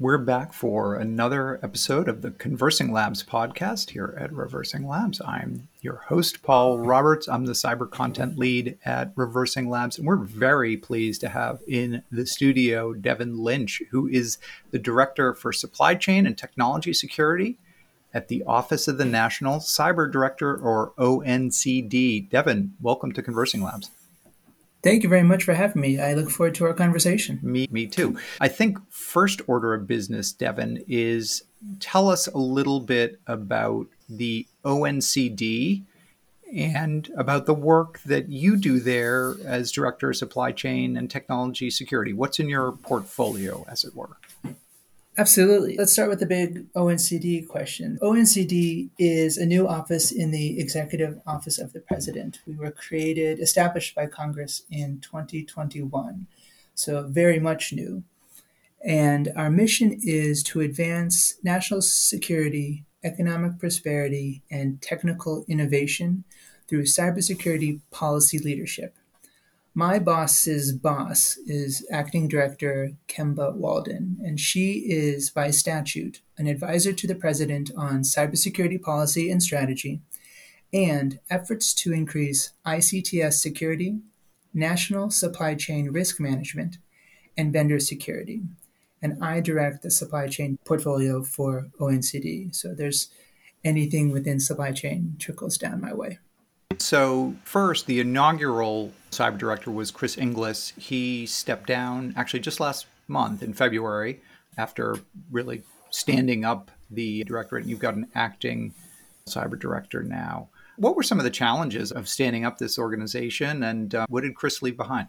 We're back for another episode of the Conversing Labs podcast here at Reversing Labs. I'm your host, Paul Roberts. I'm the cyber content lead at Reversing Labs, and we're very pleased to have in the studio Devin Lynch, who is the Director for Supply Chain and Technology Security at the Office of the National Cyber Director, or ONCD. Devin, welcome to Conversing Labs. Thank you very much for having me. I look forward to our conversation. Me, me too. I think first order of business, Devin, is tell us a little bit about the ONCD and about the work that you do there as director of supply chain and technology security. What's in your portfolio, as it were? Absolutely. Let's start with the big ONCD question. ONCD is a new office in the Executive Office of the President. We were created, established by Congress in 2021, so very much new. And our mission is to advance national security, economic prosperity, and technical innovation through cybersecurity policy leadership. My boss's boss is acting director Kemba Walden, and she is, by statute, an advisor to the president on cybersecurity policy and strategy and efforts to increase ICTS security, national supply chain risk management, and vendor security. And I direct the supply chain portfolio for ONCD. So there's anything within supply chain trickles down my way. So, first, the inaugural cyber director was Chris Inglis. He stepped down actually just last month in February after really standing up the directorate. And You've got an acting cyber director now. What were some of the challenges of standing up this organization and uh, what did Chris leave behind?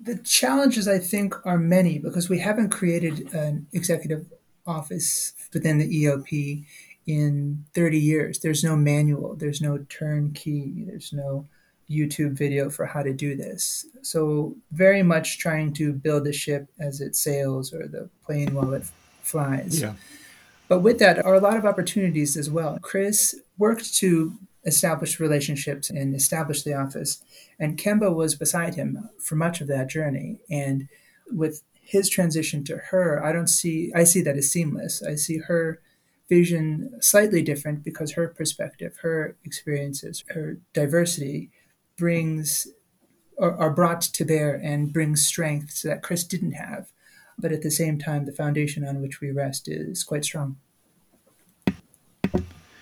The challenges, I think, are many because we haven't created an executive office within the EOP in 30 years. There's no manual, there's no turnkey, there's no YouTube video for how to do this. So, very much trying to build the ship as it sails or the plane while it flies. Yeah. But with that are a lot of opportunities as well. Chris worked to establish relationships and establish the office, and Kemba was beside him for much of that journey. And with his transition to her, I don't see, I see that as seamless. I see her vision slightly different because her perspective, her experiences, her diversity brings are, brought to bear and brings strengths that Chris didn't have. But at the same time, the foundation on which we rest is quite strong.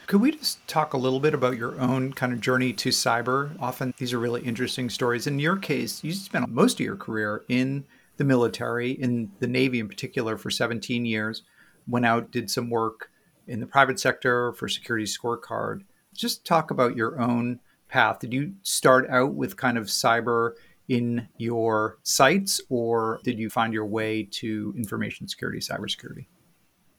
Could we just talk a little bit about your own kind of journey to cyber? Often these are really interesting stories. In your case, you spent most of your career in the military, in the Navy in particular, for 17 years. Went out, did some work in the private sector for Security Scorecard. Just talk about your own path. Did you start out with kind of cyber in your sights, or did you find your way to information security, cybersecurity?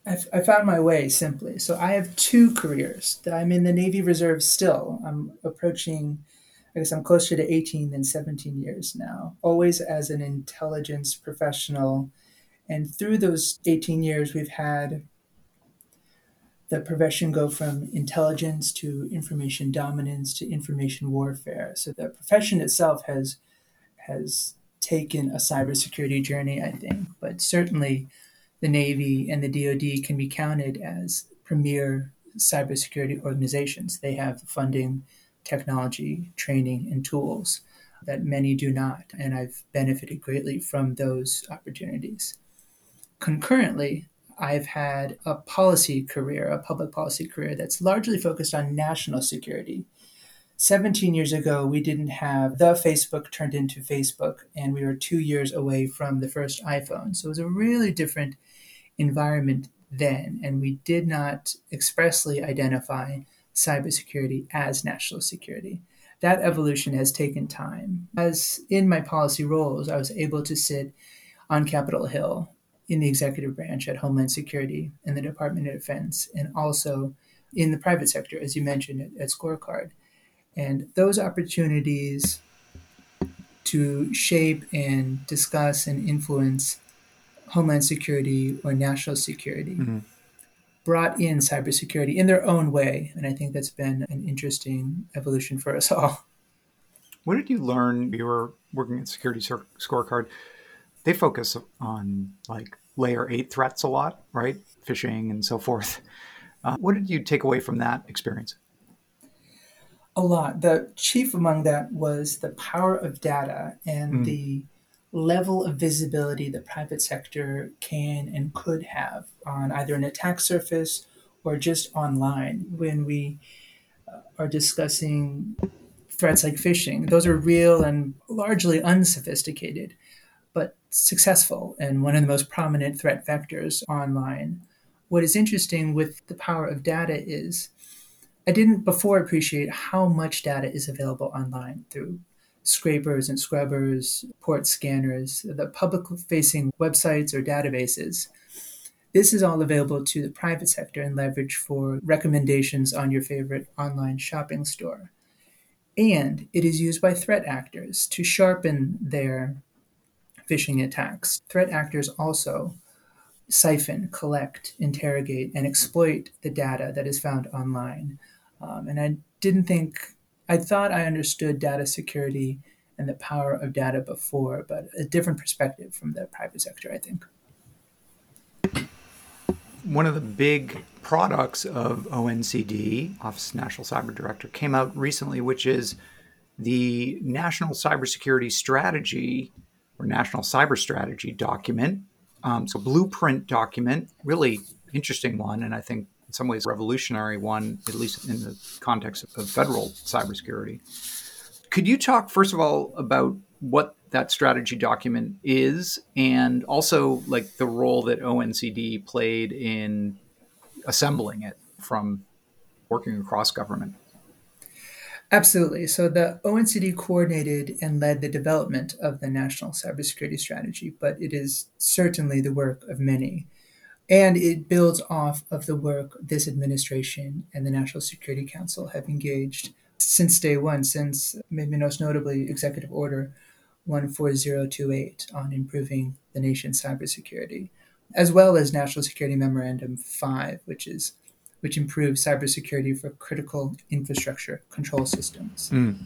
I found my way simply. So I have two careers. That I'm in the Navy Reserve still. I'm approaching, I guess I'm closer to 18 than 17 years now, always as an intelligence professional. And through those 18 years, we've had the profession go from intelligence to information dominance to information warfare. So the profession itself has has taken a cybersecurity journey, I think, but certainly the Navy and the DoD can be counted as premier cybersecurity organizations. They have the funding, technology, training, and tools that many do not, and I've benefited greatly from those opportunities. Concurrently, I've had a policy career, a public policy career that's largely focused on national security. 17 years ago, we didn't have the Facebook turned into Facebook, and we were two years away from the first iPhone. So it was a really different environment then, and we did not expressly identify cybersecurity as national security. That evolution has taken time. As in my policy roles, I was able to sit on Capitol Hill in the executive branch at Homeland Security and the Department of Defense, and also in the private sector, as you mentioned at, at Scorecard. And those opportunities to shape and discuss and influence Homeland Security or national security mm-hmm. brought in cybersecurity in their own way. And I think that's been an interesting evolution for us all. What did you learn? You were working at Security Scorecard they focus on like layer eight threats a lot, right? Phishing and so forth. Uh, what did you take away from that experience? A lot. The chief among that was the power of data and mm. the level of visibility the private sector can and could have on either an attack surface or just online when we uh, are discussing threats like phishing. Those are real and largely unsophisticated, successful and one of the most prominent threat vectors online. What is interesting with the power of data is I didn't before appreciate how much data is available online through scrapers and scrubbers, port scanners, the public facing websites or databases. This is all available to the private sector and leverage for recommendations on your favorite online shopping store. And it is used by threat actors to sharpen their phishing attacks. Threat actors also siphon, collect, interrogate, and exploit the data that is found online. Um, and I didn't think I thought I understood data security and the power of data before, but a different perspective from the private sector, I think. One of the big products of ONCD, Office of National Cyber Director, came out recently, which is the National Cybersecurity Strategy or National Cyber Strategy document. Um, so, blueprint document, really interesting one, and I think in some ways revolutionary one, at least in the context of federal cybersecurity. Could you talk, first of all, about what that strategy document is and also like the role that ONCD played in assembling it from working across government? Absolutely. So the ONCD coordinated and led the development of the national cybersecurity strategy, but it is certainly the work of many. And it builds off of the work this administration and the National Security Council have engaged since day one, since maybe most notably Executive Order 14028 on improving the nation's cybersecurity, as well as National Security Memorandum 5, which is which improves cybersecurity for critical infrastructure control systems. Mm.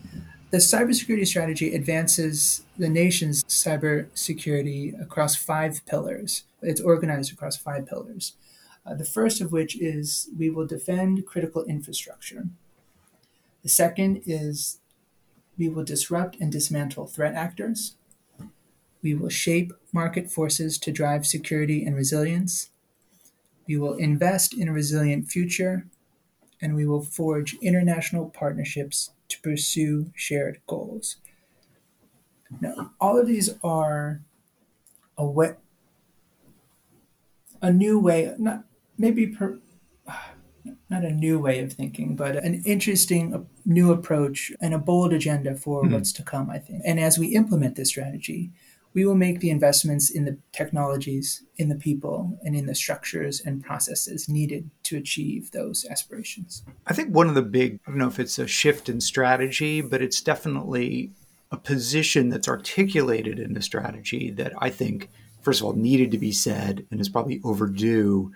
The cybersecurity strategy advances the nation's cybersecurity across five pillars. It's organized across five pillars. Uh, the first of which is we will defend critical infrastructure. The second is we will disrupt and dismantle threat actors. We will shape market forces to drive security and resilience. We will invest in a resilient future. And we will forge international partnerships to pursue shared goals. Now, all of these are a way, a new way, not maybe per, not a new way of thinking, but an interesting new approach and a bold agenda for mm-hmm. what's to come, I think. And as we implement this strategy, we will make the investments in the technologies, in the people, and in the structures and processes needed to achieve those aspirations. I think one of the big, I don't know if it's a shift in strategy, but it's definitely a position that's articulated in the strategy that I think, first of all, needed to be said and is probably overdue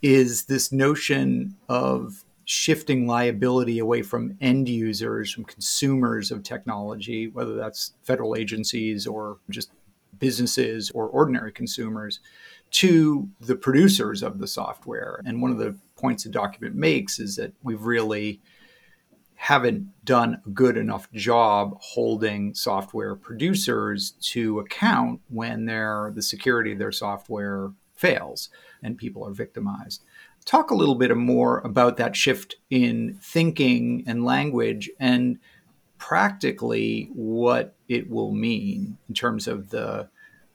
is this notion of shifting liability away from end users, from consumers of technology, whether that's federal agencies or just businesses or ordinary consumers to the producers of the software. And one of the points the document makes is that we've really haven't done a good enough job holding software producers to account when their the security of their software fails and people are victimized. Talk a little bit more about that shift in thinking and language and practically what it will mean in terms of the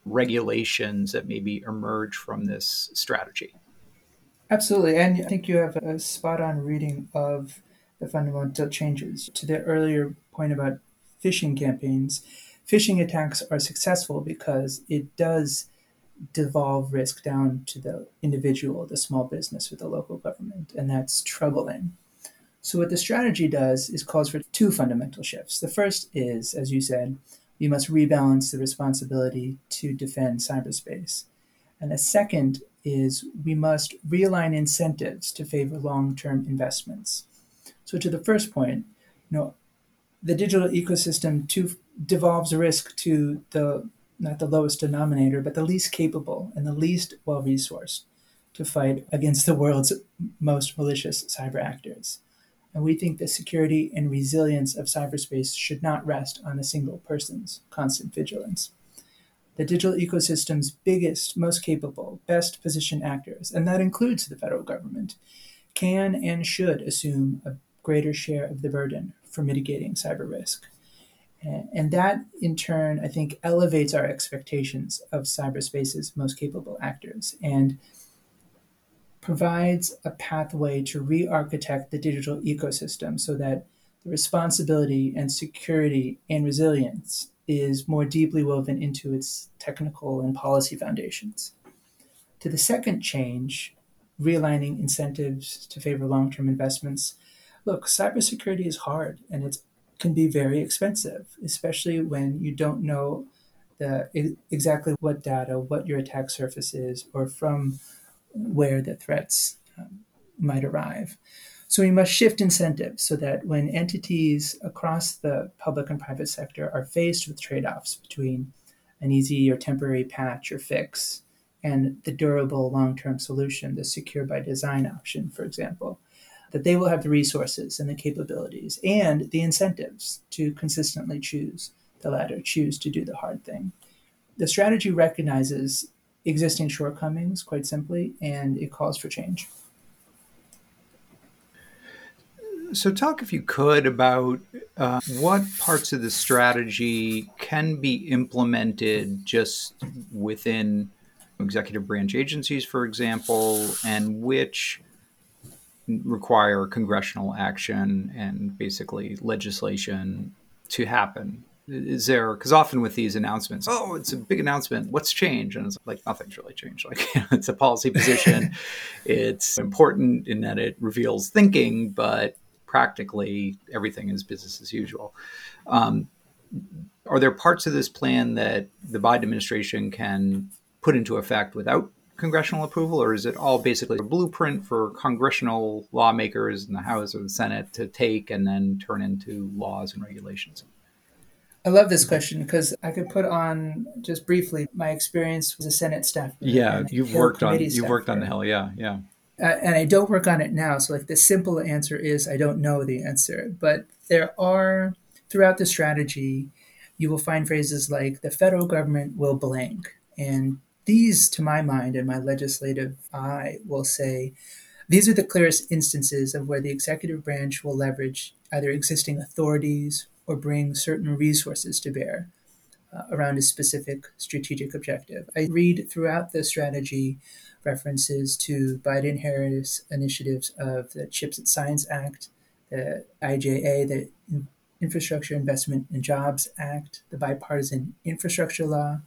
regulations that maybe emerge from this strategy. Absolutely. And I think you have a spot on reading of the fundamental changes. To the earlier point about phishing campaigns, phishing attacks are successful because it does devolve risk down to the individual, the small business, or the local government, and that's troubling. So, what the strategy does is calls for two fundamental shifts. The first is, as you said, we must rebalance the responsibility to defend cyberspace. And the second is we must realign incentives to favor long term investments. So, to the first point, you know, the digital ecosystem devolves risk to the not the lowest denominator, but the least capable and the least well resourced to fight against the world's most malicious cyber actors. And we think the security and resilience of cyberspace should not rest on a single person's constant vigilance. The digital ecosystem's biggest, most capable, best positioned actors, and that includes the federal government, can and should assume a greater share of the burden for mitigating cyber risk. And that, in turn, I think elevates our expectations of cyberspace's most capable actors and provides a pathway to re architect the digital ecosystem so that the responsibility and security and resilience is more deeply woven into its technical and policy foundations. To the second change, realigning incentives to favor long term investments, look, cybersecurity is hard and it can be very expensive, especially when you don't know the, exactly what data, what your attack surface is, or from where the threats um, might arrive. So we must shift incentives so that when entities across the public and private sector are faced with trade offs between an easy or temporary patch or fix and the durable long term solution, the secure by design option, for example, that they will have the resources and the capabilities and the incentives to consistently choose the latter, choose to do the hard thing. The strategy recognizes existing shortcomings, quite simply, and it calls for change. So, talk if you could about uh, what parts of the strategy can be implemented just within executive branch agencies, for example, and which require congressional action and basically legislation to happen is there because often with these announcements oh it's a big announcement. What's changed? And it's like nothing's really changed. Like it's a policy position. It's important in that it reveals thinking but practically everything is business as usual. Um, are there parts of this plan that the biden administration can put into effect without congressional approval or is it all basically a blueprint for congressional lawmakers in the house or the senate to take and then turn into laws and regulations I love this question because I could put on just briefly my experience as a Senate staff. Yeah, you've worked on you've worked on the Hill. Yeah, yeah. Uh, and I don't work on it now. So like the simple answer is I don't know the answer. But there are throughout the strategy, you will find phrases like the federal government will blank, and these, to my mind and my legislative eye, will say these are the clearest instances of where the executive branch will leverage either existing authorities or bring certain resources to bear uh, around a specific strategic objective. I read throughout the strategy references to Biden Harris initiatives of the CHIPS and Science Act, the IJA, the Infrastructure Investment and Jobs Act, the Bipartisan Infrastructure Law,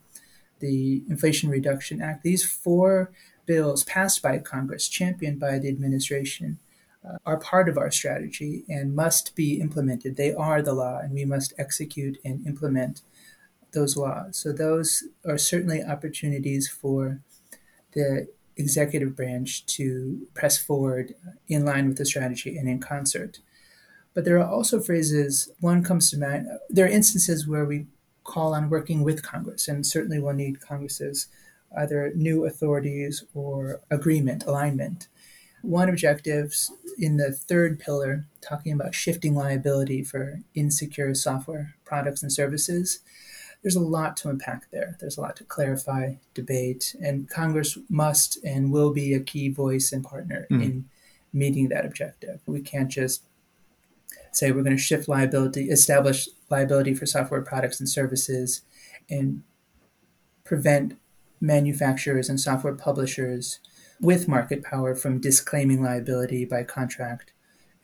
the Inflation Reduction Act. These four bills passed by Congress, championed by the administration, Uh, are part of our strategy and must be implemented. They are the law, and we must execute and implement those laws. So, those are certainly opportunities for the executive branch to press forward in line with the strategy and in concert. But there are also phrases, one comes to mind, there are instances where we call on working with Congress, and certainly we'll need Congress's either new authorities or agreement, alignment one objectives in the third pillar, talking about shifting liability for insecure software products and services, there's a lot to unpack there. There's a lot to clarify, debate, and Congress must and will be a key voice and partner mm. in meeting that objective. We can't just say we're going to shift liability, establish liability for software products and services, and prevent manufacturers and software publishers with market power from disclaiming liability by contract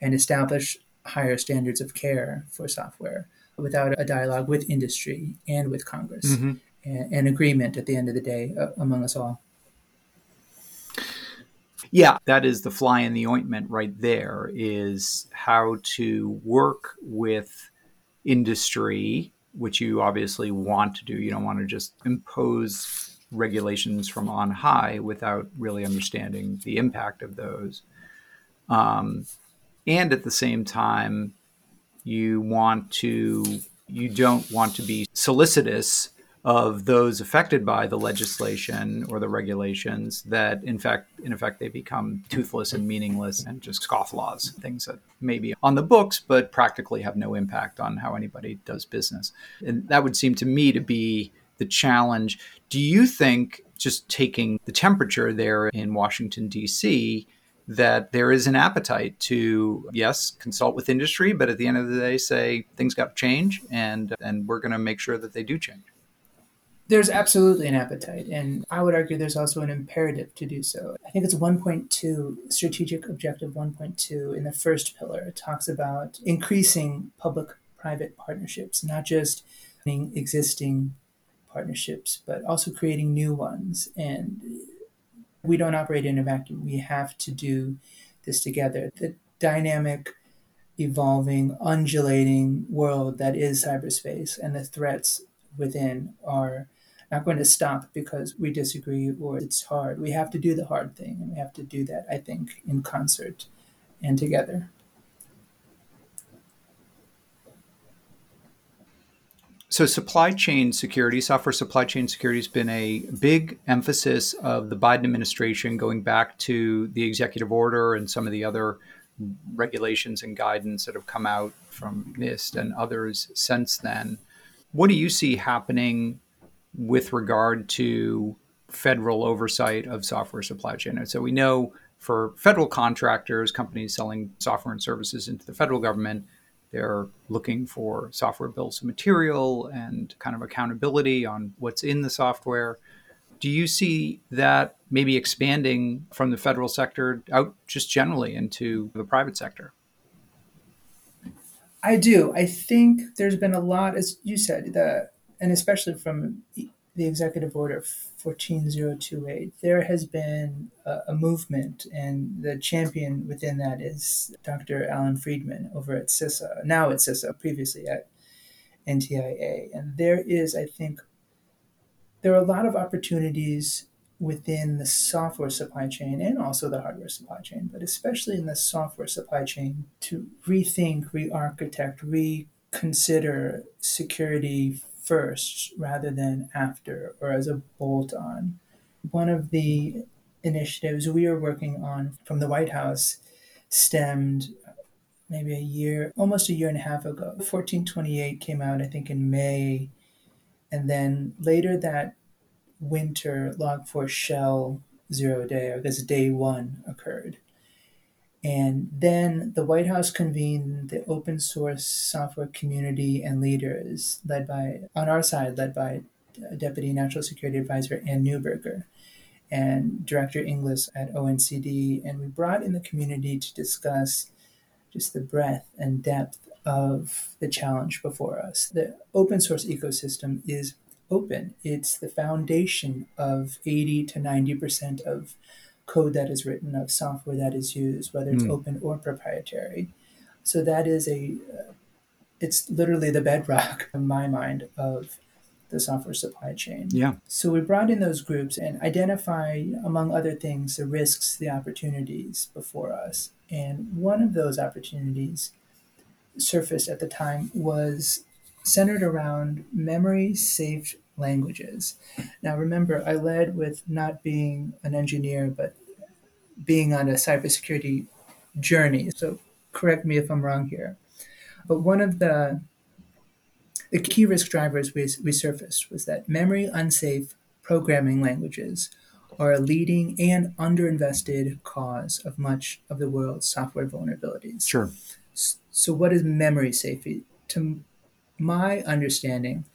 and establish higher standards of care for software without a dialogue with industry and with Congress mm-hmm. and, and, agreement at the end of the day uh, among us all. Yeah, that is the fly in the ointment right there is how to work with industry, which you obviously want to do. You don't want to just impose regulations from on high without really understanding the impact of those. Um, and at the same time, you want to you don't want to be solicitous of those affected by the legislation or the regulations that in fact in effect they become toothless and meaningless and just scofflaws things that may be on the books but practically have no impact on how anybody does business and that would seem to me to be the challenge do you think just taking the temperature there in Washington D.C that there is an appetite to yes consult with industry but at the end of the day say things got to change and and we're going to make sure that they do change there's absolutely an appetite, and I would argue there's also an imperative to do so. I think it's 1.2, strategic objective 1.2 in the first pillar. It talks about increasing public private partnerships, not just existing partnerships, but also creating new ones. And we don't operate in a vacuum. We have to do this together. The dynamic, evolving, undulating world that is cyberspace and the threats within are not going to stop because we disagree or it's hard. We have to do the hard thing, and we have to do that, I think, in concert and together. So, supply chain security, software supply chain security has been a big emphasis of the Biden administration going back to the executive order and some of the other regulations and guidance that have come out from NIST and others since then. What do you see happening with regard to federal oversight of software supply chain. And so we know for federal contractors, companies selling software and services into the federal government, they're looking for software bills of material and kind of accountability on what's in the software. Do you see that maybe expanding from the federal sector out just generally into the private sector? I do. I think there's been a lot, as you said, the and especially from the executive order 14028, there has been a, a, movement, and the champion within that is Dr. Allan Friedman over at CISA, now at CISA, previously at NTIA. And there is, I think, there are a lot of opportunities within the software supply chain and also the hardware supply chain, but especially in the software supply chain to rethink, re architect, reconsider security first rather than after or as a bolt on. One of the initiatives we are working on from the White House stemmed maybe a year, almost a year and a half ago. 1428 came out, I think, in May. And then later that winter, Log4Shell zero day, or this day one, occurred. And then the White House convened the open source software community and leaders, led by, on our side, led by Deputy National Security Advisor Anne Neuberger and Director Inglis at ONCD. And we brought in the community to discuss just the breadth and depth of the challenge before us. The open source ecosystem is open, it's the foundation of 80 to 90% of code that is written, of software that is used, whether it's mm. open or proprietary. So that is a, uh, it's literally the bedrock in my mind of the software supply chain. Yeah. So we brought in those groups and identify, among other things, the risks, the opportunities before us. And one of those opportunities surfaced at the time was centered around memory safe languages. Now, remember, I led with not being an engineer, but being on a cybersecurity journey. So, correct me if I'm wrong here. But one of the the key risk drivers we, we surfaced was that memory unsafe programming languages are a leading and underinvested cause of much of the world's software vulnerabilities. Sure. So, what is memory safety? To my understanding,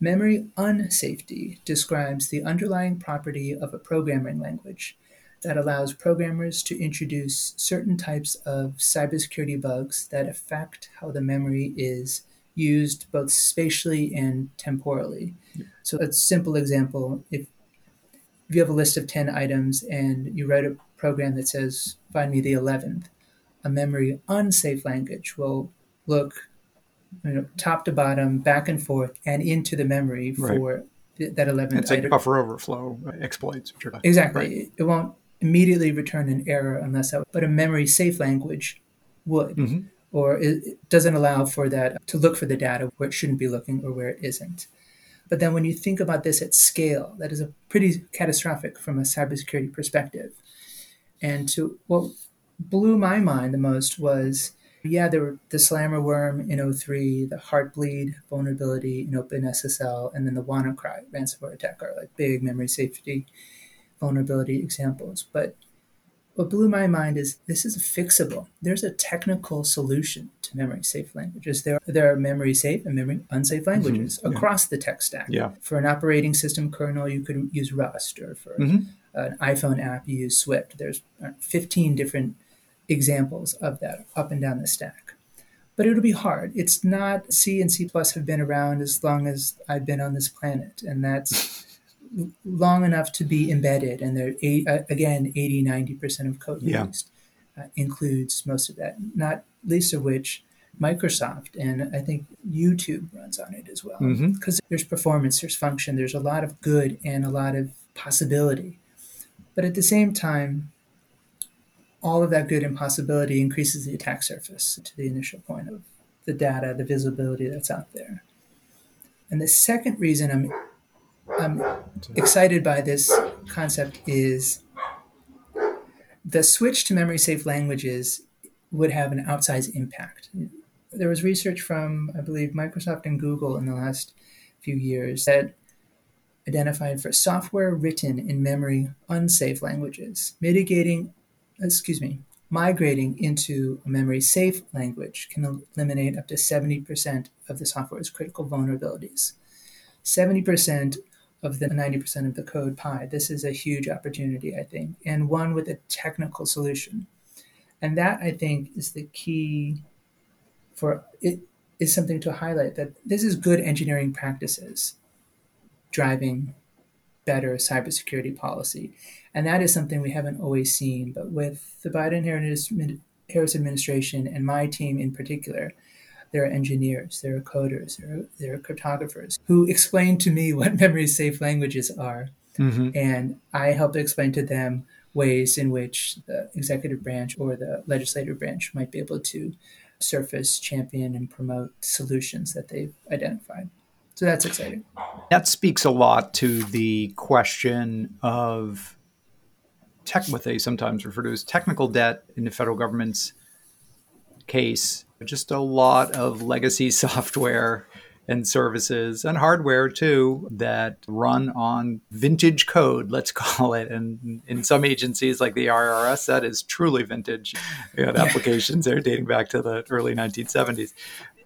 Memory unsafety describes the underlying property of a programming language that allows programmers to introduce certain types of cybersecurity bugs that affect how the memory is used both spatially and temporally. Yeah. So, a simple example if, if you have a list of 10 items and you write a program that says, find me the 11th, a memory unsafe language will look you know, top to bottom, back and forth, and into the memory for right. th- that 11th It's like buffer overflow exploits. Exactly. Right. It won't immediately return an error unless that, but a memory safe language would. Mm-hmm. Or it doesn't allow for that to look for the data where it shouldn't be looking or where it isn't. But then when you think about this at scale, that is a pretty catastrophic from a cybersecurity perspective. And to what blew my mind the most was yeah, there were the Slammer worm in 03, the Heartbleed vulnerability in OpenSSL, and then the WannaCry ransomware attack are like big memory safety vulnerability examples. But what blew my mind is this is fixable. There's a technical solution to memory safe languages. There, there are memory safe and memory unsafe mm-hmm. languages mm-hmm. across the tech stack. Yeah. For an operating system kernel, you could use Rust, or for mm-hmm. an iPhone app, you use Swift. There's 15 different examples of that up and down the stack. But it'll be hard. It's not C and C plus have been around as long as I've been on this planet, and that's long enough to be embedded. And they're eight, uh, again 80, 90% of code yeah. used uh, includes most of that, not least of which Microsoft and I think YouTube runs on it as well. Because mm-hmm. there's performance, there's function, there's a lot of good and a lot of possibility. But at the same time, all of that good impossibility increases the attack surface to the initial point of the data, the visibility that's out there. And the second reason I'm I'm excited by this concept is the switch to memory safe languages would have an outsized impact. There was research from, I believe, Microsoft and Google in the last few years that identified for software written in memory unsafe languages, mitigating excuse me, migrating into a memory safe language can eliminate up to 70% of the software's critical vulnerabilities. 70% of the 90% of the code pie. This is a huge opportunity, I think, and one with a technical solution. And that, I think, is the key for it is something to highlight that this is good engineering practices driving better cybersecurity policy. And that is something we haven't always seen. But with the Biden Harris administration and my team in particular, there are engineers, there are coders, there are, there are cryptographers who explain to me what memory safe languages are. Mm-hmm. And I help explain to them ways in which the executive branch or the legislative branch might be able to surface, champion, and promote solutions that they've identified. So that's exciting. That speaks a lot to the question of tech, what they sometimes refer to as technical debt in the federal government's case. Just a lot of legacy software and services and hardware too that run on vintage code, let's call it. And in some agencies like the IRS, that is truly vintage. You know, applications there dating back to the early 1970s.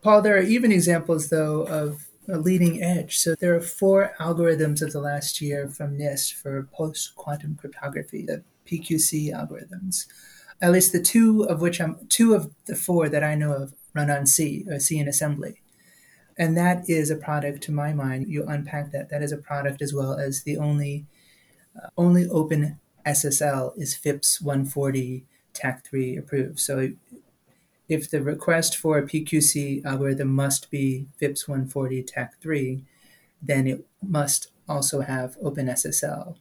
Paul, there are even examples though of leading edge. So there are four algorithms of the last year from NIST for post quantum cryptography, the PQC algorithms. At least the two of which I'm two of the four that I know of run on C, or C in assembly. And that is a product, to my mind, you unpack that, that is a product as well as the only uh, only open SSL is FIPS 140 TAC3 approved. So if the request for a PQC algorithm must be FIPS 140-3, then it must also have OpenSSL.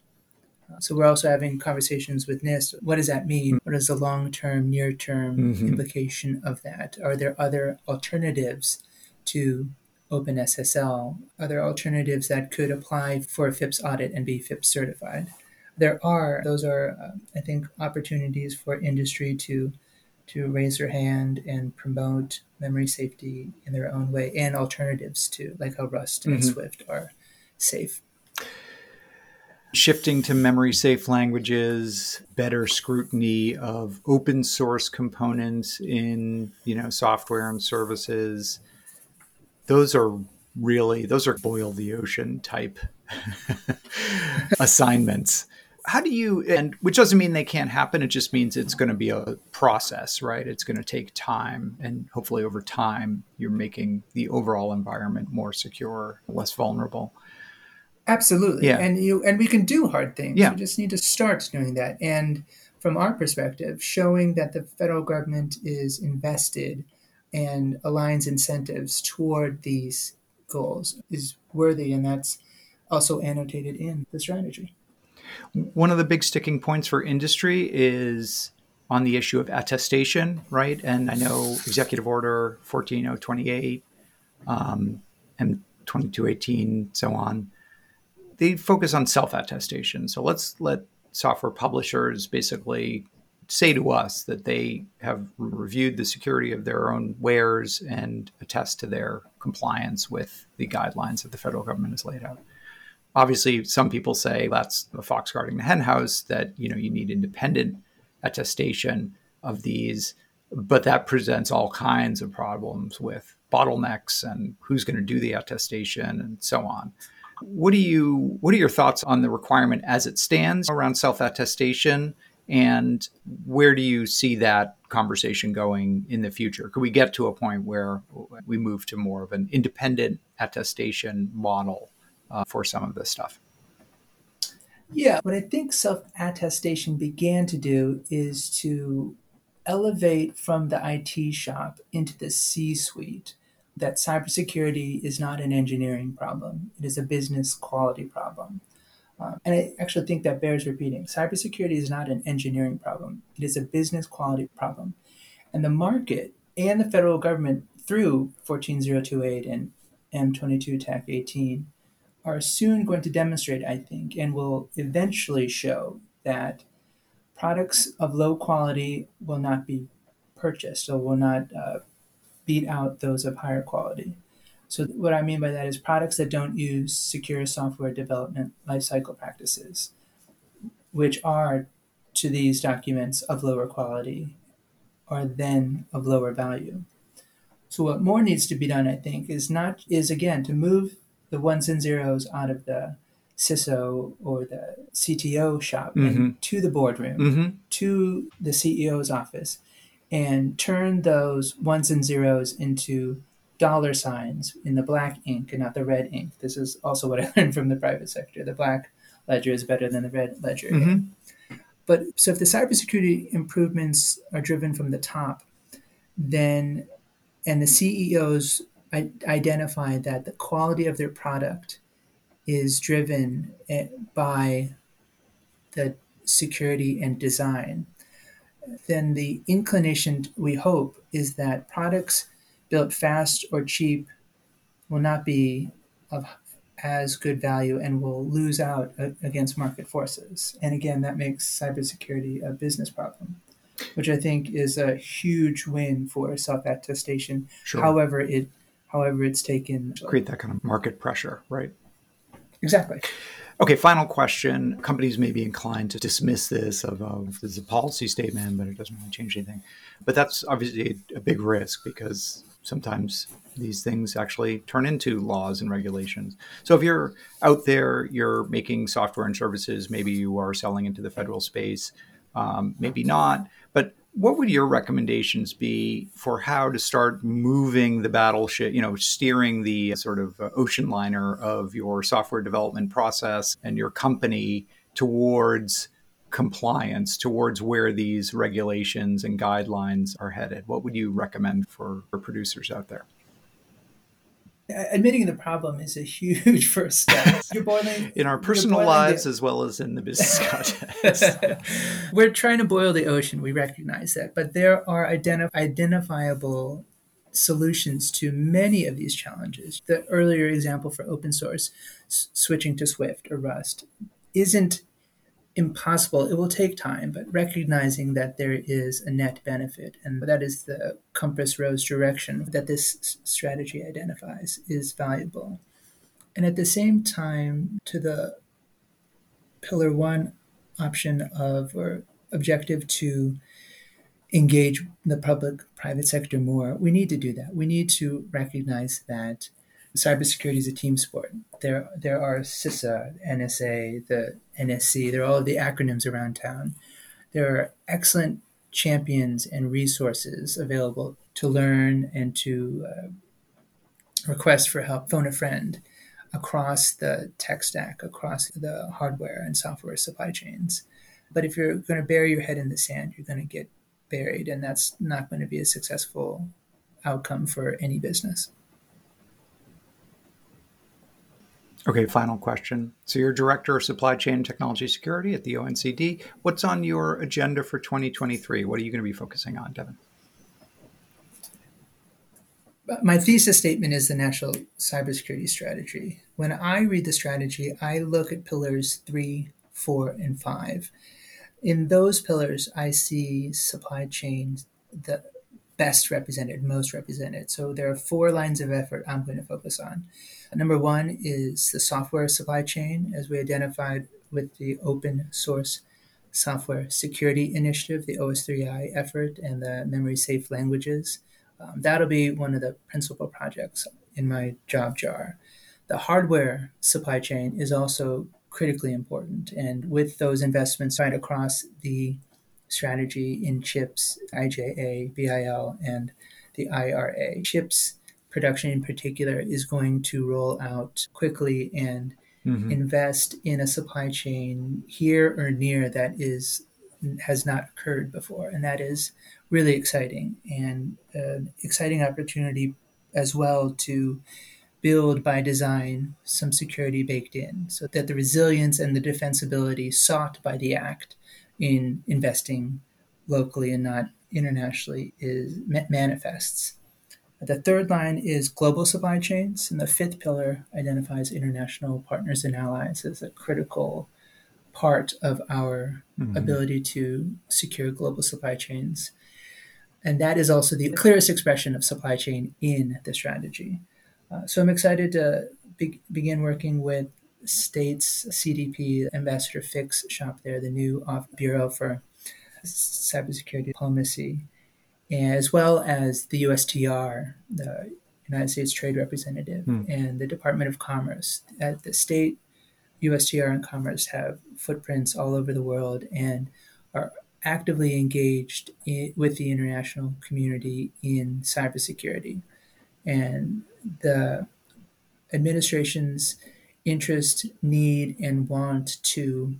Uh, so we're also having conversations with NIST. What does that mean? What is the long-term, near-term mm-hmm. implication of that? Are there other alternatives to OpenSSL? Are there alternatives that could apply for a FIPS audit and be FIPS certified? There are. Those are, uh, I think, opportunities for industry to to raise their hand and promote memory safety in their own way and alternatives to like how Rust and mm-hmm. Swift are safe. Shifting to memory safe languages, better scrutiny of open source components in, you know, software and services. Those are really those are boil the ocean type assignments how do you and which doesn't mean they can't happen it just means it's going to be a process right? It's going to take time and hopefully over time you're making the overall environment more secure less vulnerable. Absolutely. Yeah. and you and we can do hard things. Yeah. we just need to start doing that. And from our perspective showing that the federal government is invested and aligns incentives toward these goals is worthy and that's also annotated in the strategy one of the big sticking points for industry is on the issue of attestation, right? And I know Executive Order 14028 um, and 2218, so on, they focus on self attestation. So let's let software publishers basically say to us that they have reviewed the security of their own wares and attest to their compliance with the guidelines that the federal government has laid out. Obviously, some people say that's the fox guarding the henhouse, that you know you need independent attestation of these, but that presents all kinds of problems with bottlenecks and who's going to do the attestation and so on. What do you what are your thoughts on the requirement as it stands around self-attestation and where do you see that conversation going in the future? Could we get to a point where we move to more of an independent attestation model uh, for some of this stuff? Yeah, what I think self attestation began to do is to elevate from the IT shop into the C suite that cybersecurity is not an engineering problem, it is a business quality problem. Uh, and I actually think that bears repeating. Cybersecurity is not an engineering problem, it is a business quality problem. And the market and the federal government, through 14028 and M-22-18, are soon going to demonstrate, I think, and will eventually show that products of low quality will not be purchased or will not uh, beat out those of higher quality. So, what I mean by that is products that don't use secure software development lifecycle practices, which are to these documents of lower quality, are then of lower value. So, what more needs to be done, I think, is not is again to move the ones and zeros out of the CISO or the CTO shop mm-hmm. to the boardroom, mm-hmm. to the CEO's office, and turn those ones and zeros into dollar signs in the black ink and not the red ink. This is also what I learned from the private sector. The black ledger is better than the red ledger. Mm-hmm. But so if the cybersecurity improvements are driven from the top, then and the CEOs identify that the quality of their product is driven eh, by the security and design, then the inclination we hope is that products built fast or cheap will not be of as good value and will lose out against market forces. And again, that makes cybersecurity a business problem, which I think is a huge win for self-attestation. Sure. However, it however it's taken create that kind of market pressure, right? Exactly. Okay, final question. Companies may be inclined to dismiss this of, of this is a policy statement, but it doesn't really change anything. But that's obviously a, a big risk because sometimes these things actually turn into laws and regulations. So if you're out there, you're making software and services, maybe you are selling into the federal space, um, maybe not. But what would your recommendations be for how to start moving the battleship, you know, steering the sort of uh, ocean liner of your software development process and your company towards compliance towards where these regulations and guidelines are headed? What would you recommend for, for producers out there? Admitting the problem is a huge first step. You're boiling in our personal lives the... as well as in the business context. We're trying to boil the ocean. We recognize that, but there are identif- identifiable solutions to many of these challenges. The earlier example for open source, s- switching to Swift or Rust, isn't impossible. It will take time, but recognizing that there is a net benefit, and that is the compass rose direction that this strategy identifies, is valuable. And at the same time, to the pillar one option of or objective to engage the public private sector more, we need to do that. We need to recognize that cybersecurity is a team sport. There, there are CISA, NSA, the NSC. There are all of the acronyms around town. There are excellent champions and resources available to learn and to uh, request for help, phone a friend across the tech stack, across the hardware and software supply chains. But if you're going to bury your head in the sand, you're going to get buried, and that's not going to be a successful outcome for any business. Okay, final question. So you're Director of Supply Chain Technology Security at the ONCD. What's on your agenda for 2023? What are you going to be focusing on, Devin? my thesis statement is the national cybersecurity strategy. When I read the strategy, I look at pillars three, four, and five. In those pillars, I see supply chain the best represented, most represented. So there are four lines of effort I'm going to focus on. Number one is the software supply chain, as we identified with the open source software security initiative, the OS3i effort, and the memory safe languages. Um, that'll be one of the principal projects in my job jar. The hardware supply chain is also critically important. And with those investments right across the strategy in CHIPS, IJA, BIL, and the IRA, CHIPS production in particular is going to roll out quickly and mm-hmm. invest in a supply chain here or near that is has not occurred before and that is really exciting and an exciting opportunity as well to build by design some security baked in so that the resilience and the defensibility sought by the act in investing locally and not internationally is manifests the third line is global supply chains and the fifth pillar identifies international partners and allies as a critical part of our mm-hmm. ability to secure global supply chains and that is also the clearest expression of supply chain in the strategy. Uh, so I'm excited to be- begin working with states, CDP, Ambassador Fick's shop there, the new Bureau for Cybersecurity Diplomacy, as well as the USTR, the United States Trade Representative, hmm. and the Department of Commerce. At the state, USTR and Commerce have footprints all over the world and are actively engaged in, with the international community in cybersecurity. And the administration's interest, need, and want to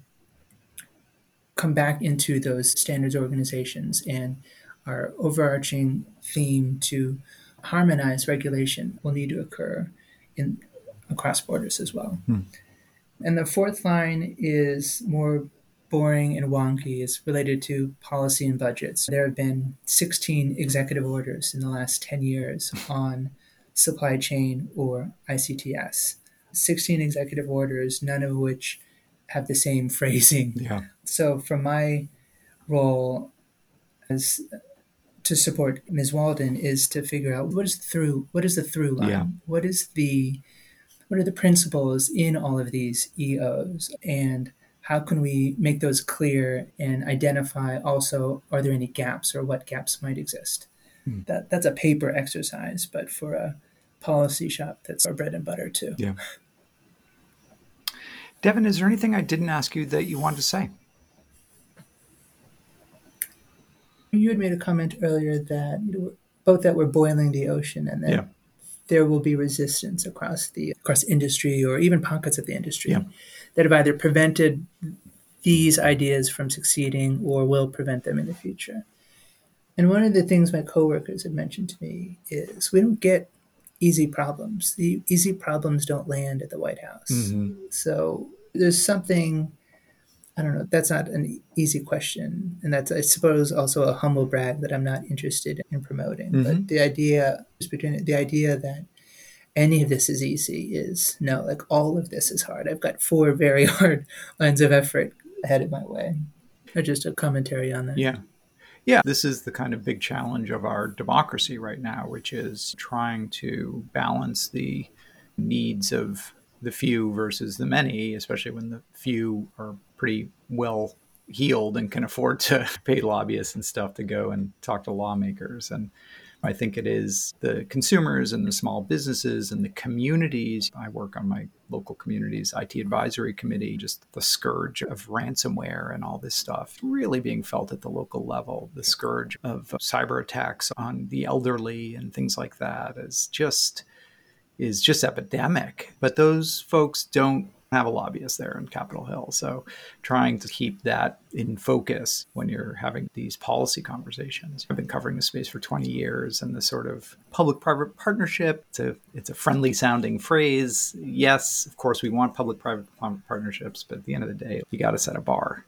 come back into those standards organizations and our overarching theme to harmonize regulation will need to occur in across borders as well. Hmm. And the fourth line is more boring and wonky is related to policy and budgets. There have been 16 executive orders in the last 10 years on supply chain or ICTS. 16 executive orders, none of which have the same phrasing. Yeah. So, from my role as to support Ms. Walden is to figure out what is the through what is the through line, yeah. what is the what are the principles in all of these EOs, and how can we make those clear and identify also are there any gaps or what gaps might exist hmm. that that's a paper exercise but for a policy shop that's our bread and butter too yeah devin is there anything i didn't ask you that you wanted to say you had made a comment earlier that both that we're boiling the ocean and that yeah. there will be resistance across the across industry or even pockets of the industry yeah that have either prevented these ideas from succeeding or will prevent them in the future. And one of the things my coworkers have mentioned to me is we don't get easy problems. The easy problems don't land at the White House. Mm-hmm. So there's something I don't know. That's not an easy question, and that's I suppose also a humble brag that I'm not interested in promoting. Mm-hmm. But the idea between the idea that any of this is easy is no, like all of this is hard. I've got four very hard lines of effort headed my way. Or just a commentary on that. Yeah. Yeah, this is the kind of big challenge of our democracy right now, which is trying to balance the needs of the few versus the many, especially when the few are pretty well heeled and can afford to pay lobbyists and stuff to go and talk to lawmakers. And I think it is the consumers and the small businesses and the communities. I work on my local communities IT advisory committee, just the scourge of ransomware and all this stuff really being felt at the local level. The scourge of cyber attacks on the elderly and things like that is just is just epidemic. But those folks don't have a lobbyist there in Capitol Hill. So trying to keep that in focus when you're having these policy conversations. I've been covering the space for 20 years and the sort of public-private partnership, it's a, it's a friendly sounding phrase. Yes, of course, we want public-private partnerships, but at the end of the day, you got to set a bar.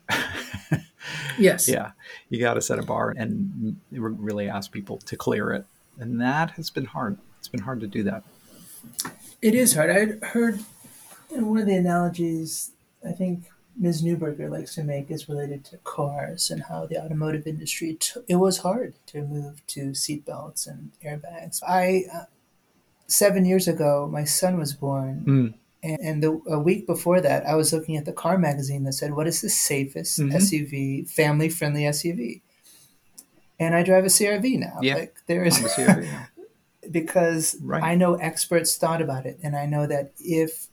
yes. Yeah, you got to set a bar and really ask people to clear it. And that has been hard It's been hard to do that. It is hard. I heard one of the analogies I think Ms. Neuberger likes to make is related to cars and how the automotive industry t- it was hard to move to seatbelts and airbags. I uh, seven years ago, my son was born. Mm. And, and the, a week before that, I was looking at the car magazine that said, What is the safest Mhm. SUV, family friendly SUV? And I drive a CRV now. Yeah. Like there is because Right. I know experts thought about it, and I know that if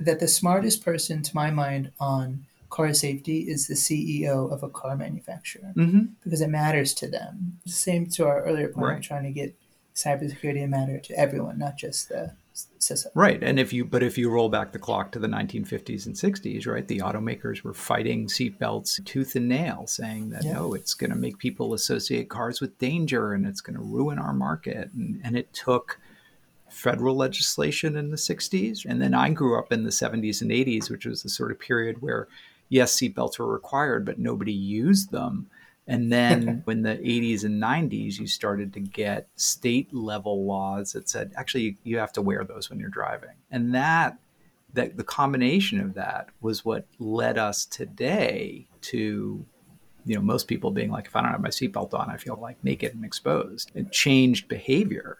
that the smartest person, to my mind, on car safety is the CEO of a car manufacturer hmm because it matters to them. Same to our earlier point Right. of trying to get cybersecurity to matter to everyone, not just the CISO. Right. And if you, but if you roll back the clock to the 1950s and 60s, right, the automakers were fighting seatbelts tooth and nail, saying that, Yeah. no, it's going to make people associate cars with danger and it's going to ruin our market. And, and it took federal legislation in the 60s. And then I grew up in the 70s and 80s, which was the sort of period where, yes, seatbelts were required, but nobody used them. And then when the 80s and 90s, you started to get state level laws that said, actually, you have to wear those when you're driving. And that, that the combination of that was what led us today to, you know, most people being like, if I don't have my seatbelt on, I feel like naked and exposed. It changed behavior,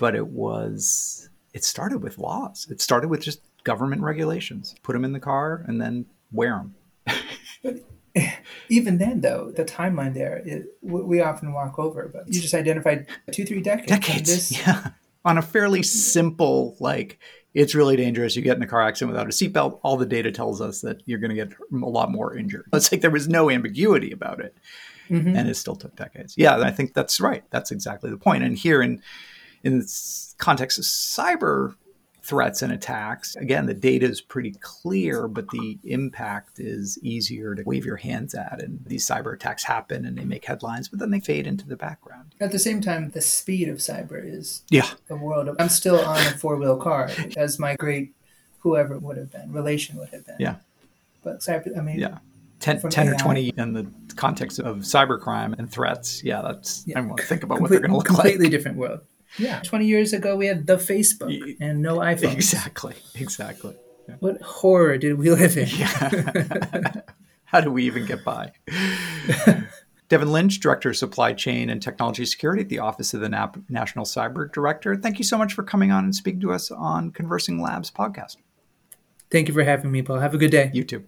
but it was, it started with laws. It started with just government regulations. Put them in the car and then wear them. Even then, though, the timeline there, we often walk over, but you just identified two, three decades. decades. This, yeah. On a fairly simple, like, it's really dangerous. You get in a car accident without a seatbelt. All the data tells us that you're going to get a lot more injured. It's like there was no ambiguity about it. Mhm. And it still took decades. Yeah, I think that's right. That's exactly the point. And here in, in the context of cyber threats and attacks, again, the data is pretty clear, but the impact is easier to wave your hands at. And these cyber attacks happen and they make headlines, but then they fade into the background. At the same time, the speed of cyber is Yeah. the world of. I'm still on a four wheel car, as my great whoever would have been, relation would have been. Yeah. But cyber, I mean, Yeah. 10, 10 or 20 in the context of cybercrime and threats. Yeah, that's, Yeah. I want to think about what they're going to look completely like. different world. Yeah. 20 years ago, we had the Facebook and no iPhone. Exactly. Exactly. What horror did we live in? Yeah. How do we even get by? Devin Lynch, Director of Supply Chain and Technology Security at the Office of the NAP- National Cyber Director. Thank you so much for coming on and speaking to us on Conversing Labs podcast. Thank you for having me, Paul. Have a good day. You too.